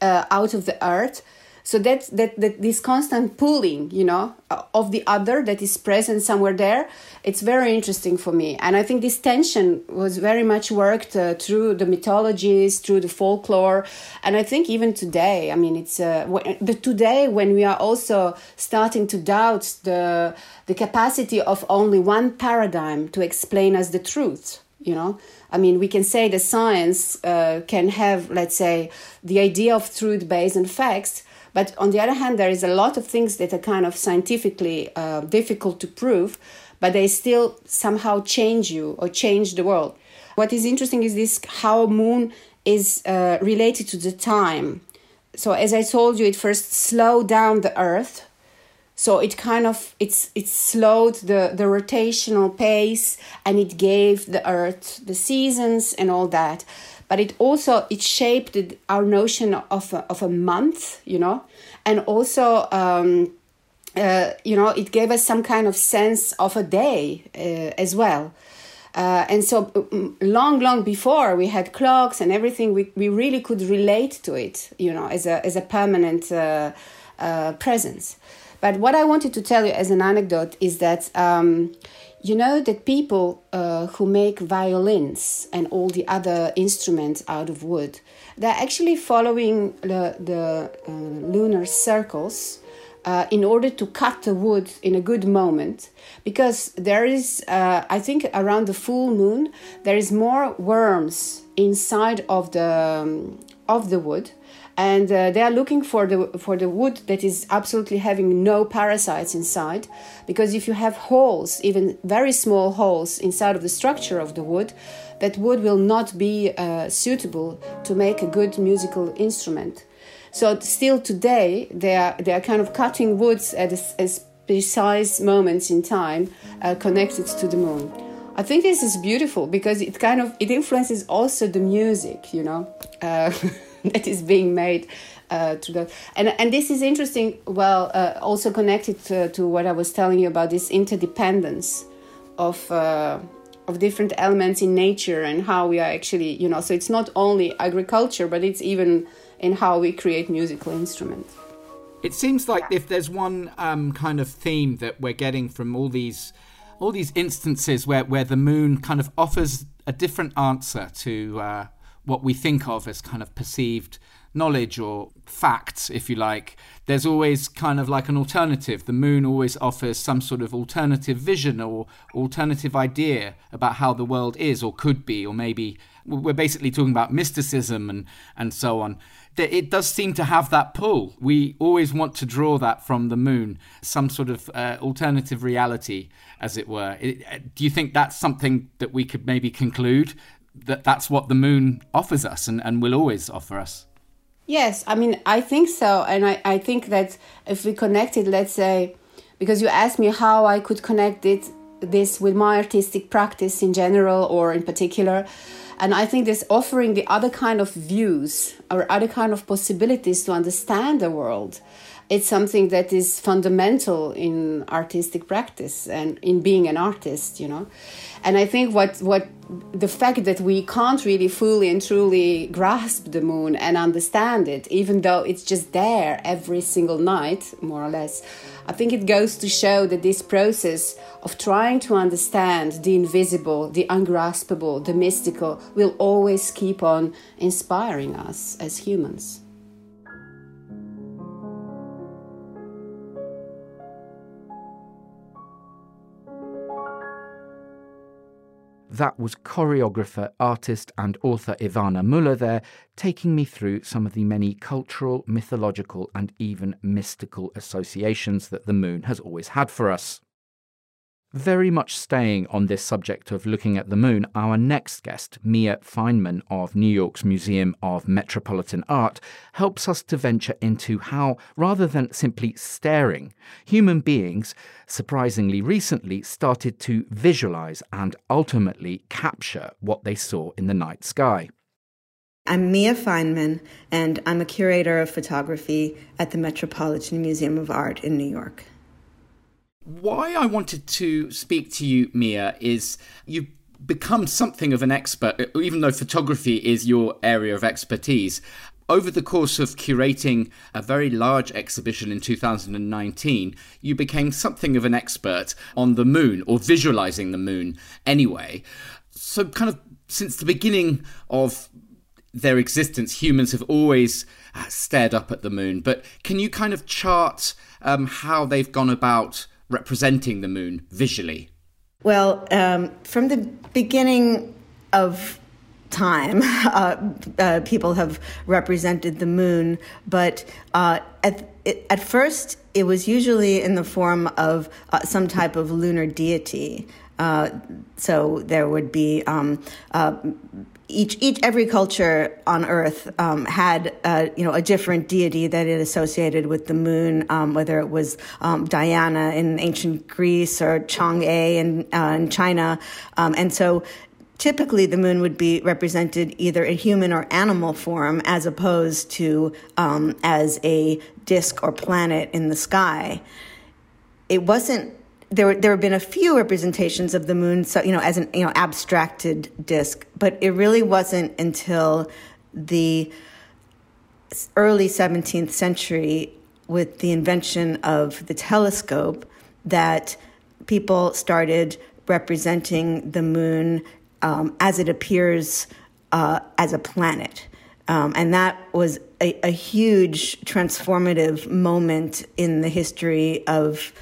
uh, out of the earth. So that, that that this constant pulling you know of the other that is present somewhere there it's very interesting for me. And i think this tension was very much worked uh, through the mythologies through the folklore. And i think even today i mean it's uh, the today when we are also starting to doubt the the capacity of only one paradigm to explain us the truth you know? I mean we can say that science uh, can have let's say the idea of truth based on facts but on the other hand there is a lot of things that are kind of scientifically uh, difficult to prove but they still somehow change you or change the world. What is interesting is this how moon is uh, related to the time. So as i told you it first slowed down the earth. So it kind of it's it slowed the the rotational pace and it gave the earth the seasons and all that but it also it shaped our notion of a, of a month you know? And also um, uh, you know it gave us some kind of sense of a day uh, as well. Uh, and so long long before we had clocks and everything we, we really could relate to it you know as a as a permanent uh, uh, presence. But what I wanted to tell you as an anecdote is that um, you know that people uh, who make violins and all the other instruments out of wood, they're actually following the, the uh, lunar circles. Uh, in order to cut the wood in a good moment because there is uh, i think around the full moon there is more worms inside of the um, of the wood and uh, they are looking for the for the wood that is absolutely having no parasites inside. Because if you have holes even very small holes inside of the structure of the wood that wood will not be uh, suitable to make a good musical instrument. So still today they are they are kind of cutting woods at a, a precise moments in time uh, connected to the moon. I think this is beautiful because it kind of it influences also the music, you know. Uh, that is being made uh, to the and and this is interesting. Well, uh, also connected to, to, what I was telling you about this interdependence of uh, of different elements in nature and how we are actually, you know. So it's not only agriculture, but it's even in how we create musical instruments. It seems like if there's one um, kind of theme that we're getting from all these all these instances where, where the moon kind of offers a different answer to uh, what we think of as kind of perceived knowledge or facts, if you like, there's always kind of like an alternative. The moon always offers some sort of alternative vision or alternative idea about how the world is or could be, or maybe we're basically talking about mysticism and, and so on. It does seem to have that pull. We always want to draw that from the moon, some sort of uh, alternative reality, as it were. It, do you think that's something that we could maybe conclude that that's what the moon offers us and, and will always offer us. Yes, I mean, I think so. And I, I think that if we connect it, let's say, because you asked me how I could connect it, this with my artistic practice in general or in particular. And I think this offering the other kind of views or other kind of possibilities to understand the world it's something that is fundamental in artistic practice and in being an artist you know? And i think what what the fact that we can't really fully and truly grasp the moon and understand it even though it's just there every single night more or less i think it goes to show that this process of trying to understand the invisible the ungraspable the mystical will always keep on inspiring us as humans That was choreographer, artist, and author Ivana Muller there, taking me through some of the many cultural, mythological, and even mystical associations that the moon has always had for us. Very much staying on this subject of looking at the moon, our next guest, Mia Fineman of New York's Museum of Metropolitan Art, helps us to venture into how, rather than simply staring, human beings, surprisingly recently, started to visualize and ultimately capture what they saw in the night sky. I'm Mia Fineman, and I'm a curator of photography at the Metropolitan Museum of Art in New York. Why I wanted to speak to you, Mia, is you've become something of an expert, even though photography is your area of expertise. over the course of curating a very large exhibition in 2019, you became something of an expert on the moon, or visualizing the moon anyway. So, kind of since the beginning of their existence, humans have always uh, stared up at the moon. But can you kind of chart um, how they've gone about representing the moon visually? Well, um, from the beginning of time. Uh, uh, people have represented the moon, but uh, at at first it was usually in the form of uh, some type of lunar deity. Uh, so there would be um, uh, each each every culture on Earth um, had uh, you know a different deity that it associated with the moon, um, whether it was um, Diana in ancient Greece or Chang'e in, uh, in China, um, and so typically the moon would be represented either in human or animal form as opposed to um, as a disk or planet in the sky. It wasn't there. There have been a few representations of the moon, so you know, as an you know abstracted disk, but it really wasn't until the early 17th century with the invention of the telescope that people started representing the moon um, as it appears uh, as a planet. Um, and that was a, a, huge transformative moment in the history of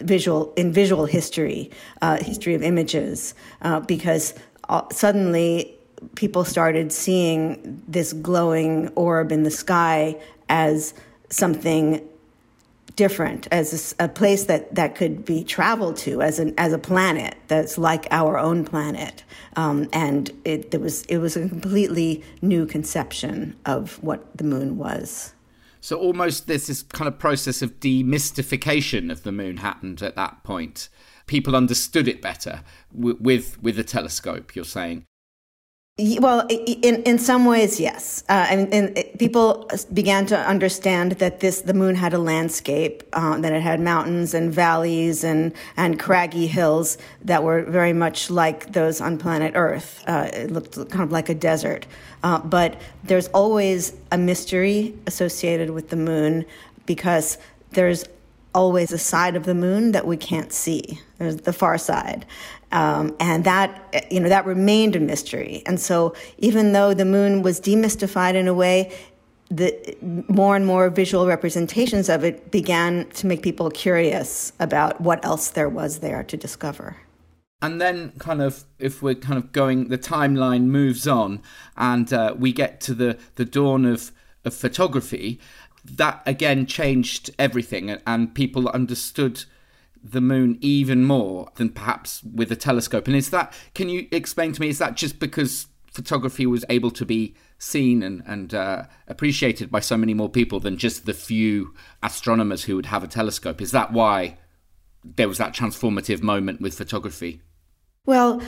visual in visual history, uh, history of images, uh, because uh, suddenly people started seeing this glowing orb in the sky as something different as a, a, place that, that could be traveled to as an as a planet that's like our own planet. Um, and it, it was it was a completely new conception of what the moon was so almost this kind of process of demystification of the moon happened at that point. People understood it better w- with with the telescope you're saying well, in in some ways, yes. Uh, and, and people began to understand that this the moon had a landscape, uh, that it had mountains and valleys and and craggy hills that were very much like those on planet Earth. Uh, it looked kind of like a desert. Uh, but there's always a mystery associated with the moon because there's always a side of the moon that we can't see. There's the far side. Um, and that, you know, that remained a mystery. And so even though the moon was demystified in a way, the more and more visual representations of it began to make people curious about what else there was there to discover. And then, kind of, if we're kind of going, the timeline moves on, and uh, we get to the the dawn of of photography that again changed everything, and people understood the moon even more than perhaps with a telescope. And is that, can you explain to me, is that just because photography was able to be seen and, and uh, appreciated by so many more people than just the few astronomers who would have a telescope? Is that why there was that transformative moment with photography? Well,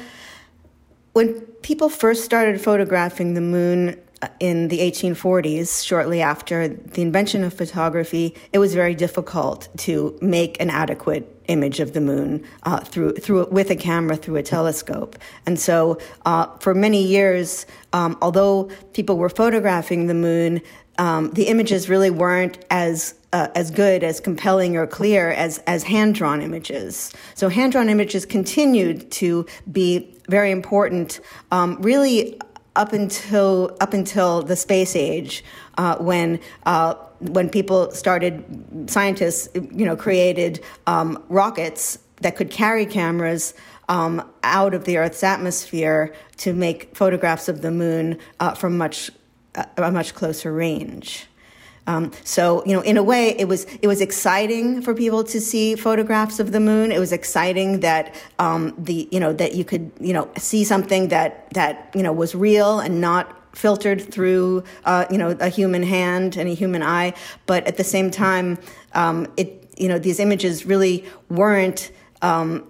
when people first started photographing the moon, in the 1840s, shortly after the invention of photography, it was very difficult to make an adequate image of the moon uh, through through with a camera through a telescope. And so, uh, for many years, um, although people were photographing the moon, um, the images really weren't as uh, as good, as compelling or clear as as hand drawn images. So hand drawn images continued to be very important, um, really up until up until the space age, uh, when uh, when people started, scientists you know created um, rockets that could carry cameras um, out of the Earth's atmosphere to make photographs of the moon uh, from much uh, a much closer range. Um, so you know, in a way, it was it was exciting for people to see photographs of the moon. It was exciting that um, the you know that you could you know see something that that you know was real and not filtered through uh, you know a human hand and a human eye. But at the same time, um, it you know these images really weren't. Um,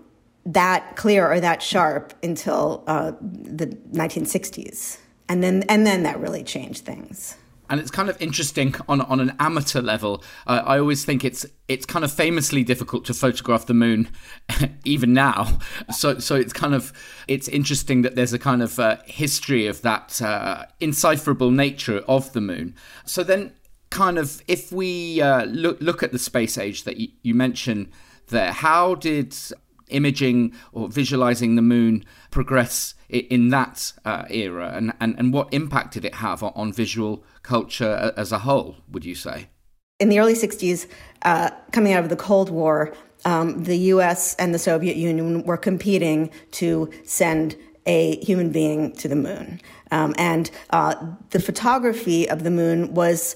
that clear or that sharp until uh, the 1960s, and then and then that really changed things. And it's kind of interesting on on an amateur level. Uh, I always think it's it's kind of famously difficult to photograph the moon, even now. So so it's kind of it's interesting that there's a kind of uh, history of that uh, incipherable nature of the moon. So then, kind of, if we uh, look look at the space age that you, you mentioned there, how did imaging or visualizing the moon progress in that uh, era, and, and, and what impact did it have on visual culture as a whole, would you say? In the early 60s, uh, coming out of the Cold War, um, the US and the Soviet Union were competing to send a human being to the moon. Um, and uh, the photography of the moon was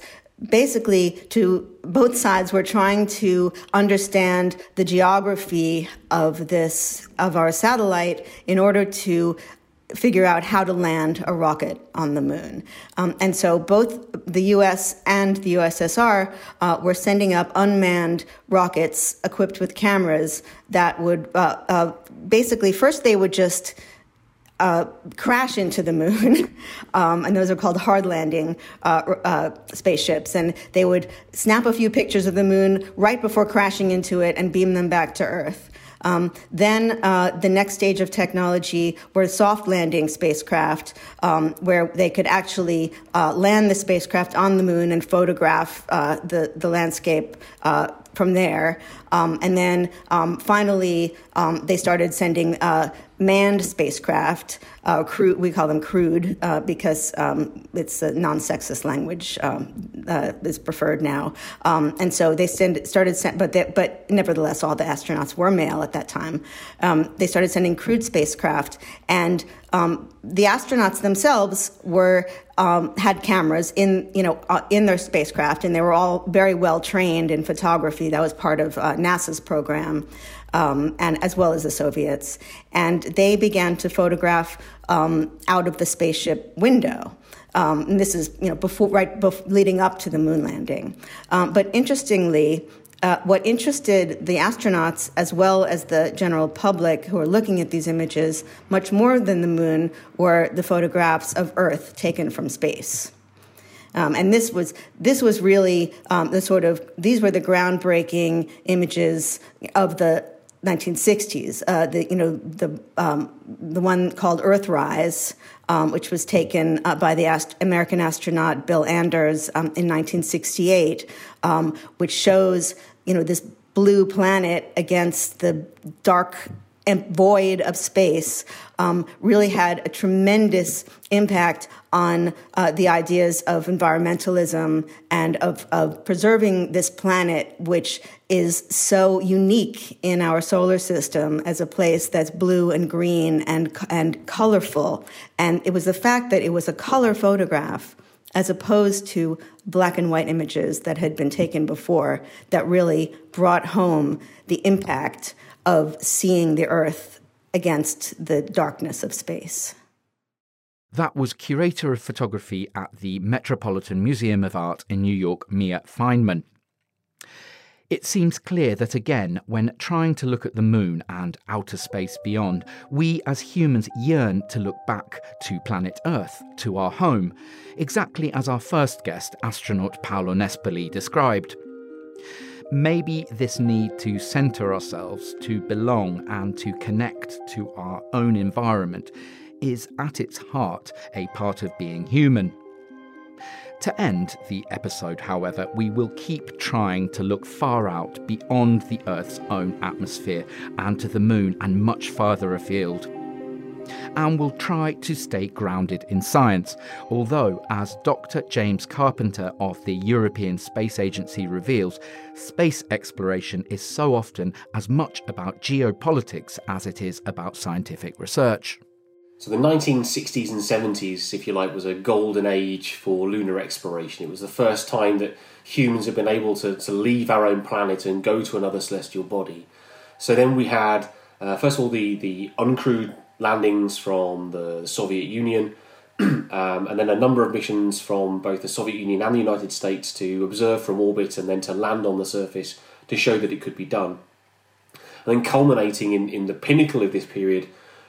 basically to both sides were trying to understand the geography of this of our satellite in order to figure out how to land a rocket on the moon. Um, and so both the US and the USSR uh, were sending up unmanned rockets equipped with cameras that would uh, uh, basically, first they would just uh, crash into the moon, um, and those are called hard landing uh, uh, spaceships. And they would snap a few pictures of the moon right before crashing into it and beam them back to Earth. Um, then uh, the next stage of technology were soft landing spacecraft, um, where they could actually uh, land the spacecraft on the moon and photograph uh, the the landscape uh, from there. Um, and then um, finally, um, they started sending uh, manned spacecraft. Uh, we call them crewed uh, because um, it's a non-sexist language um, uh, is preferred now. And so they send, started, send, but they, but nevertheless, all the astronauts were male at that time. They started sending crewed spacecraft, and the astronauts themselves were um, had cameras in you know uh, in their spacecraft, and they were all very well trained in photography. That was part of uh, NASA's program um, and as well as the Soviets. And they began to photograph um, out of the spaceship window. Um, and this is you know before right leading up to the moon landing. Um, but interestingly. Uh, what interested the astronauts as well as the general public who were looking at these images much more than the moon were the photographs of Earth taken from space. Um, and this was this was really um, the sort of these were the groundbreaking images of the 1960s. Uh, the you know the um, the one called Earthrise, um, which was taken uh, by the ast- American astronaut Bill Anders um, in 1968, um, which shows you know this blue planet against the dark void of space um, really had a tremendous impact on uh, the ideas of environmentalism and of, of preserving this planet, which is so unique in our solar system as a place that's blue and green and, and colorful. And it was the fact that it was a color photograph as opposed to black and white images that had been taken before that really brought home the impact of seeing the Earth against the darkness of space. That was curator of photography at the Metropolitan Museum of Art in New York, Mia Fineman. It seems clear that again, when trying to look at the moon and outer space beyond, we as humans yearn to look back to planet Earth, to our home, exactly as our first guest, astronaut Paolo Nespoli, described. Maybe this need to centre ourselves, to belong, and to connect to our own environment is at its heart a part of being human. To end the episode, however, we will keep trying to look far out beyond the Earth's own atmosphere and to the moon and much farther afield and will try to stay grounded in science. Although, as Dr. James Carpenter of the European Space Agency reveals, space exploration is so often as much about geopolitics as it is about scientific research. So the 1960s and 70s, if you like, was a golden age for lunar exploration. It was the first time that humans have been able to, to leave our own planet and go to another celestial body. So then we had, uh, first of all, the, the uncrewed landings from the Soviet Union, um, and then a number of missions from both the Soviet Union and the United States to observe from orbit and then to land on the surface to show that it could be done. And then culminating in, in the pinnacle of this period,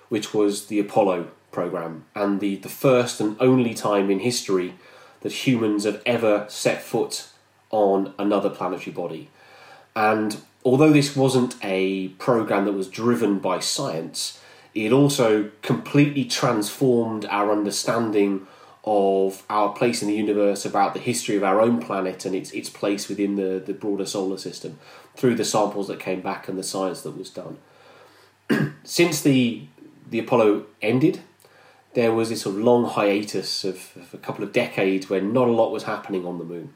which was the Apollo program, and the, the first and only time in history that humans have ever set foot on another planetary body. And although this wasn't a program that was driven by science, it also completely transformed our understanding of our place in the universe, about the history of our own planet and its its place within the, the broader solar system through the samples that came back and the science that was done. Since the the Apollo ended, there was this sort of long hiatus of, of a couple of decades where not a lot was happening on the moon.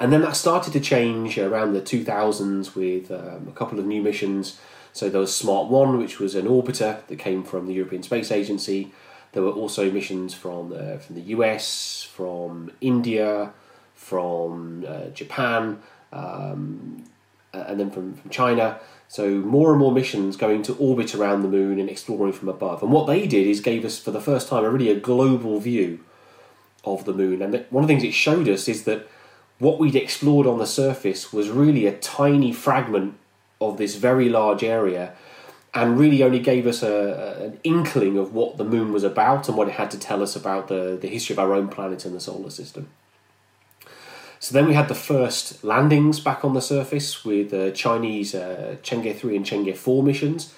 And then that started to change around the 2000s with um, a couple of new missions. So there was Smart 1, which was an orbiter that came from the European Space Agency. There were also missions from, uh, from the US, from India, from uh, Japan, um, and then from, from China. So more and more missions going to orbit around the moon and exploring from above. And what they did is gave us, for the first time, a really a global view of the moon. And one of the things it showed us is that what we'd explored on the surface was really a tiny fragment of this very large area and really only gave us a, an inkling of what the moon was about and what it had to tell us about the, the history of our own planet and the solar system. So then we had the first landings back on the surface with the Chinese uh, Chang'e 3 and Chang'e 4 missions.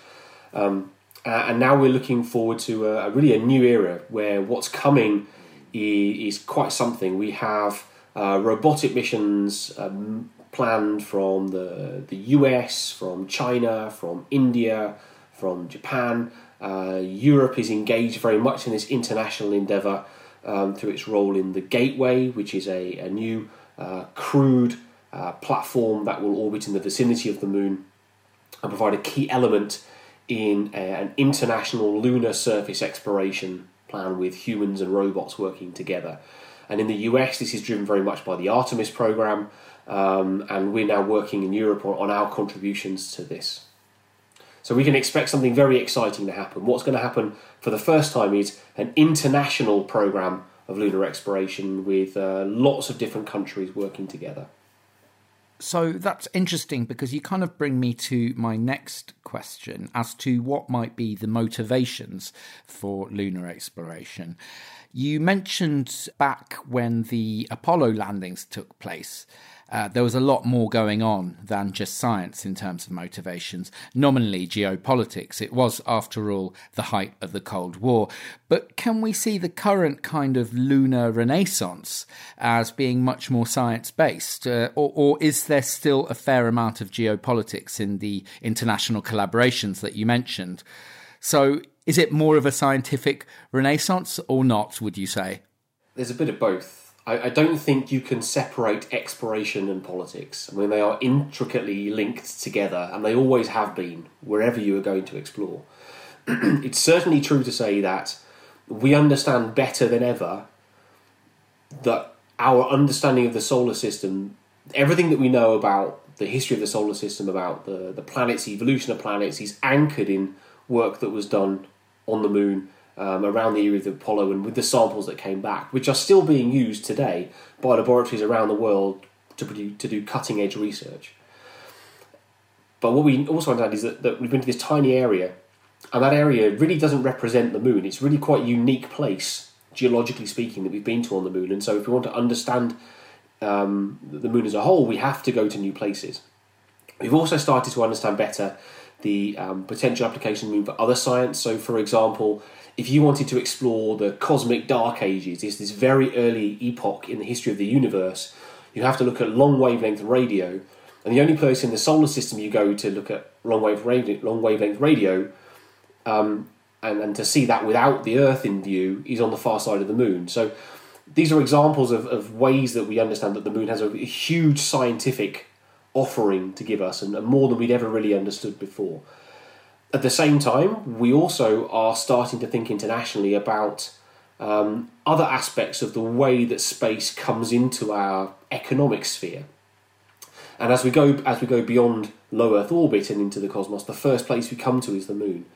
Um, uh, and now we're looking forward to a, a, really a new era where what's coming is, is quite something. We have uh, robotic missions um, planned from the, the US, from China, from India, from Japan. Uh, Europe is engaged very much in this international endeavour um, through its role in the Gateway, which is a, a new uh, crewed uh, platform that will orbit in the vicinity of the moon and provide a key element in a, an international lunar surface exploration plan with humans and robots working together. And in the US, this is driven very much by the Artemis program, um, and we're now working in Europe on our contributions to this. So we can expect something very exciting to happen. What's going to happen for the first time is an international program of lunar exploration with uh, lots of different countries working together. So that's interesting because you kind of bring me to my next question as to what might be the motivations for lunar exploration. You mentioned back when the Apollo landings took place uh, there was a lot more going on than just science in terms of motivations. Nominally, geopolitics. It was, after all, the height of the Cold War. But can we see the current kind of lunar renaissance as being much more science based? Uh, or, or is there still a fair amount of geopolitics in the international collaborations that you mentioned? So, is it more of a scientific renaissance or not, would you say? There's a bit of both. I, I, don't think you can separate exploration and politics. I mean, they are intricately linked together, and they always have been wherever you are going to explore. it's certainly true to say that we understand better than ever that our understanding of the solar system, everything that we know about the history of the solar system, about the, the planets, evolution of planets, is anchored in work that was done on the moon um, around the area of Apollo and with the samples that came back, which are still being used today by laboratories around the world to, produce, to do cutting edge research. But what we also understand is that, that we've been to this tiny area, and that area really doesn't represent the moon. It's really quite a unique place, geologically speaking, that we've been to on the moon. And so, if we want to understand um, the moon as a whole, we have to go to new places. We've also started to understand better the um, potential application of the moon for other science. So, for example, if you wanted to explore the cosmic dark ages, this this very early epoch in the history of the universe, you have to look at long wavelength radio. And the only place in the solar system you go to look at long wave radio, long wavelength radio, um, and, and to see that without the Earth in view is on the far side of the moon. So these are examples of, of ways that we understand that the moon has a huge scientific offering to give us, and, and more than we'd ever really understood before. At the same time, we also are starting to think internationally about um, other aspects of the way that space comes into our economic sphere. And as we go as we go beyond low Earth orbit and into the cosmos, the first place we come to is the moon.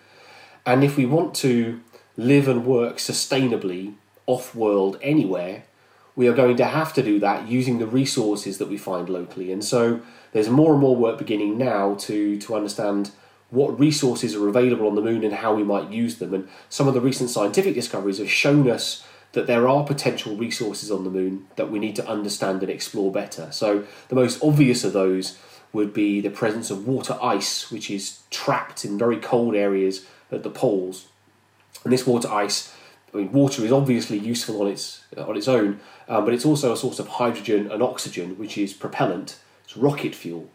And if we want to live and work sustainably off world anywhere, we are going to have to do that using the resources that we find locally. And so there's more and more work beginning now to to understand what resources are available on the moon and how we might use them. And some of the recent scientific discoveries have shown us that there are potential resources on the moon that we need to understand and explore better. So, the most obvious of those would be the presence of water ice, which is trapped in very cold areas at the poles. And this water ice, I mean, water is obviously useful on its on its own, um, but it's also a source of hydrogen and oxygen, which is propellant. It's rocket fuel.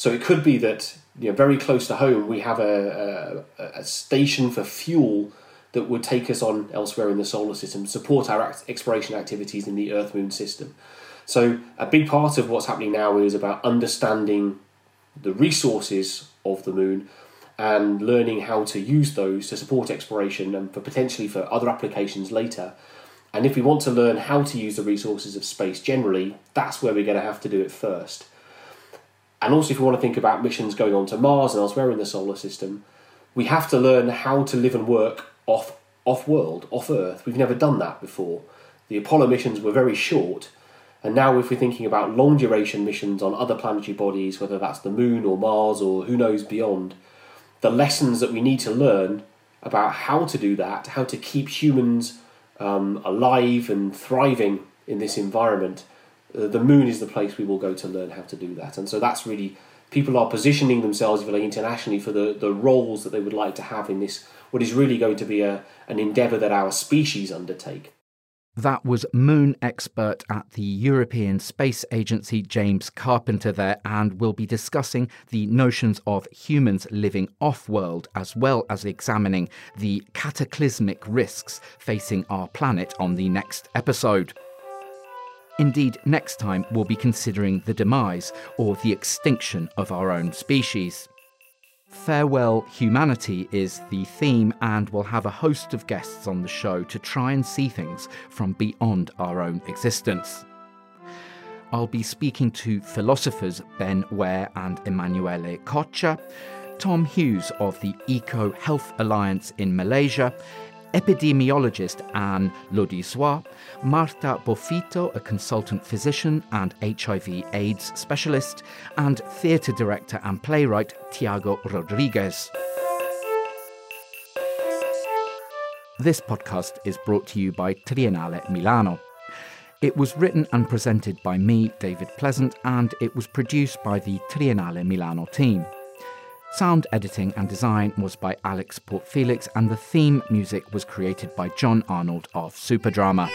So it could be that you know, very close to home we have a, a, a station for fuel that would take us on elsewhere in the solar system, support our exploration activities in the Earth Moon system. So, a big part of what's happening now is about understanding the resources of the moon and learning how to use those to support exploration and for potentially for other applications later. And if we want to learn how to use the resources of space generally, that's where we're going to have to do it first. And also, if we want to think about missions going on to Mars and elsewhere in the solar system, we have to learn how to live and work off off world, off Earth. We've never done that before. The Apollo missions were very short, and now if we're thinking about long duration missions on other planetary bodies, whether that's the Moon or Mars or who knows beyond, the lessons that we need to learn about how to do that, how to keep humans um, alive and thriving in this environment, Uh, the Moon is the place we will go to learn how to do that. And so that's really people are positioning themselves, if you like, internationally for the, the roles that they would like to have in this what is really going to be a, an endeavour that our species undertake. That was moon expert at the European Space Agency, James Carpenter, there, and we'll be discussing the notions of humans living off world as well as examining the cataclysmic risks facing our planet on the next episode. Indeed, next time we'll be considering the demise or the extinction of our own species. Farewell Humanity is the theme, and we'll have a host of guests on the show to try and see things from beyond our own existence. I'll be speaking to philosophers Ben Ware and Emanuele Coccia, Tom Hughes of the Eco Health Alliance in Malaysia, epidemiologist Anne Lodiswa, Marta Boffito, a consultant physician and HIV AIDS specialist, and theatre director and playwright Tiago Rodrigues. This podcast is brought to you by Triennale Milano. It was written and presented by me, David Pleasant, and it was produced by the Triennale Milano team. Sound editing and design was by Alex Port Felix, and the theme music was created by John Arnold of Superdrama.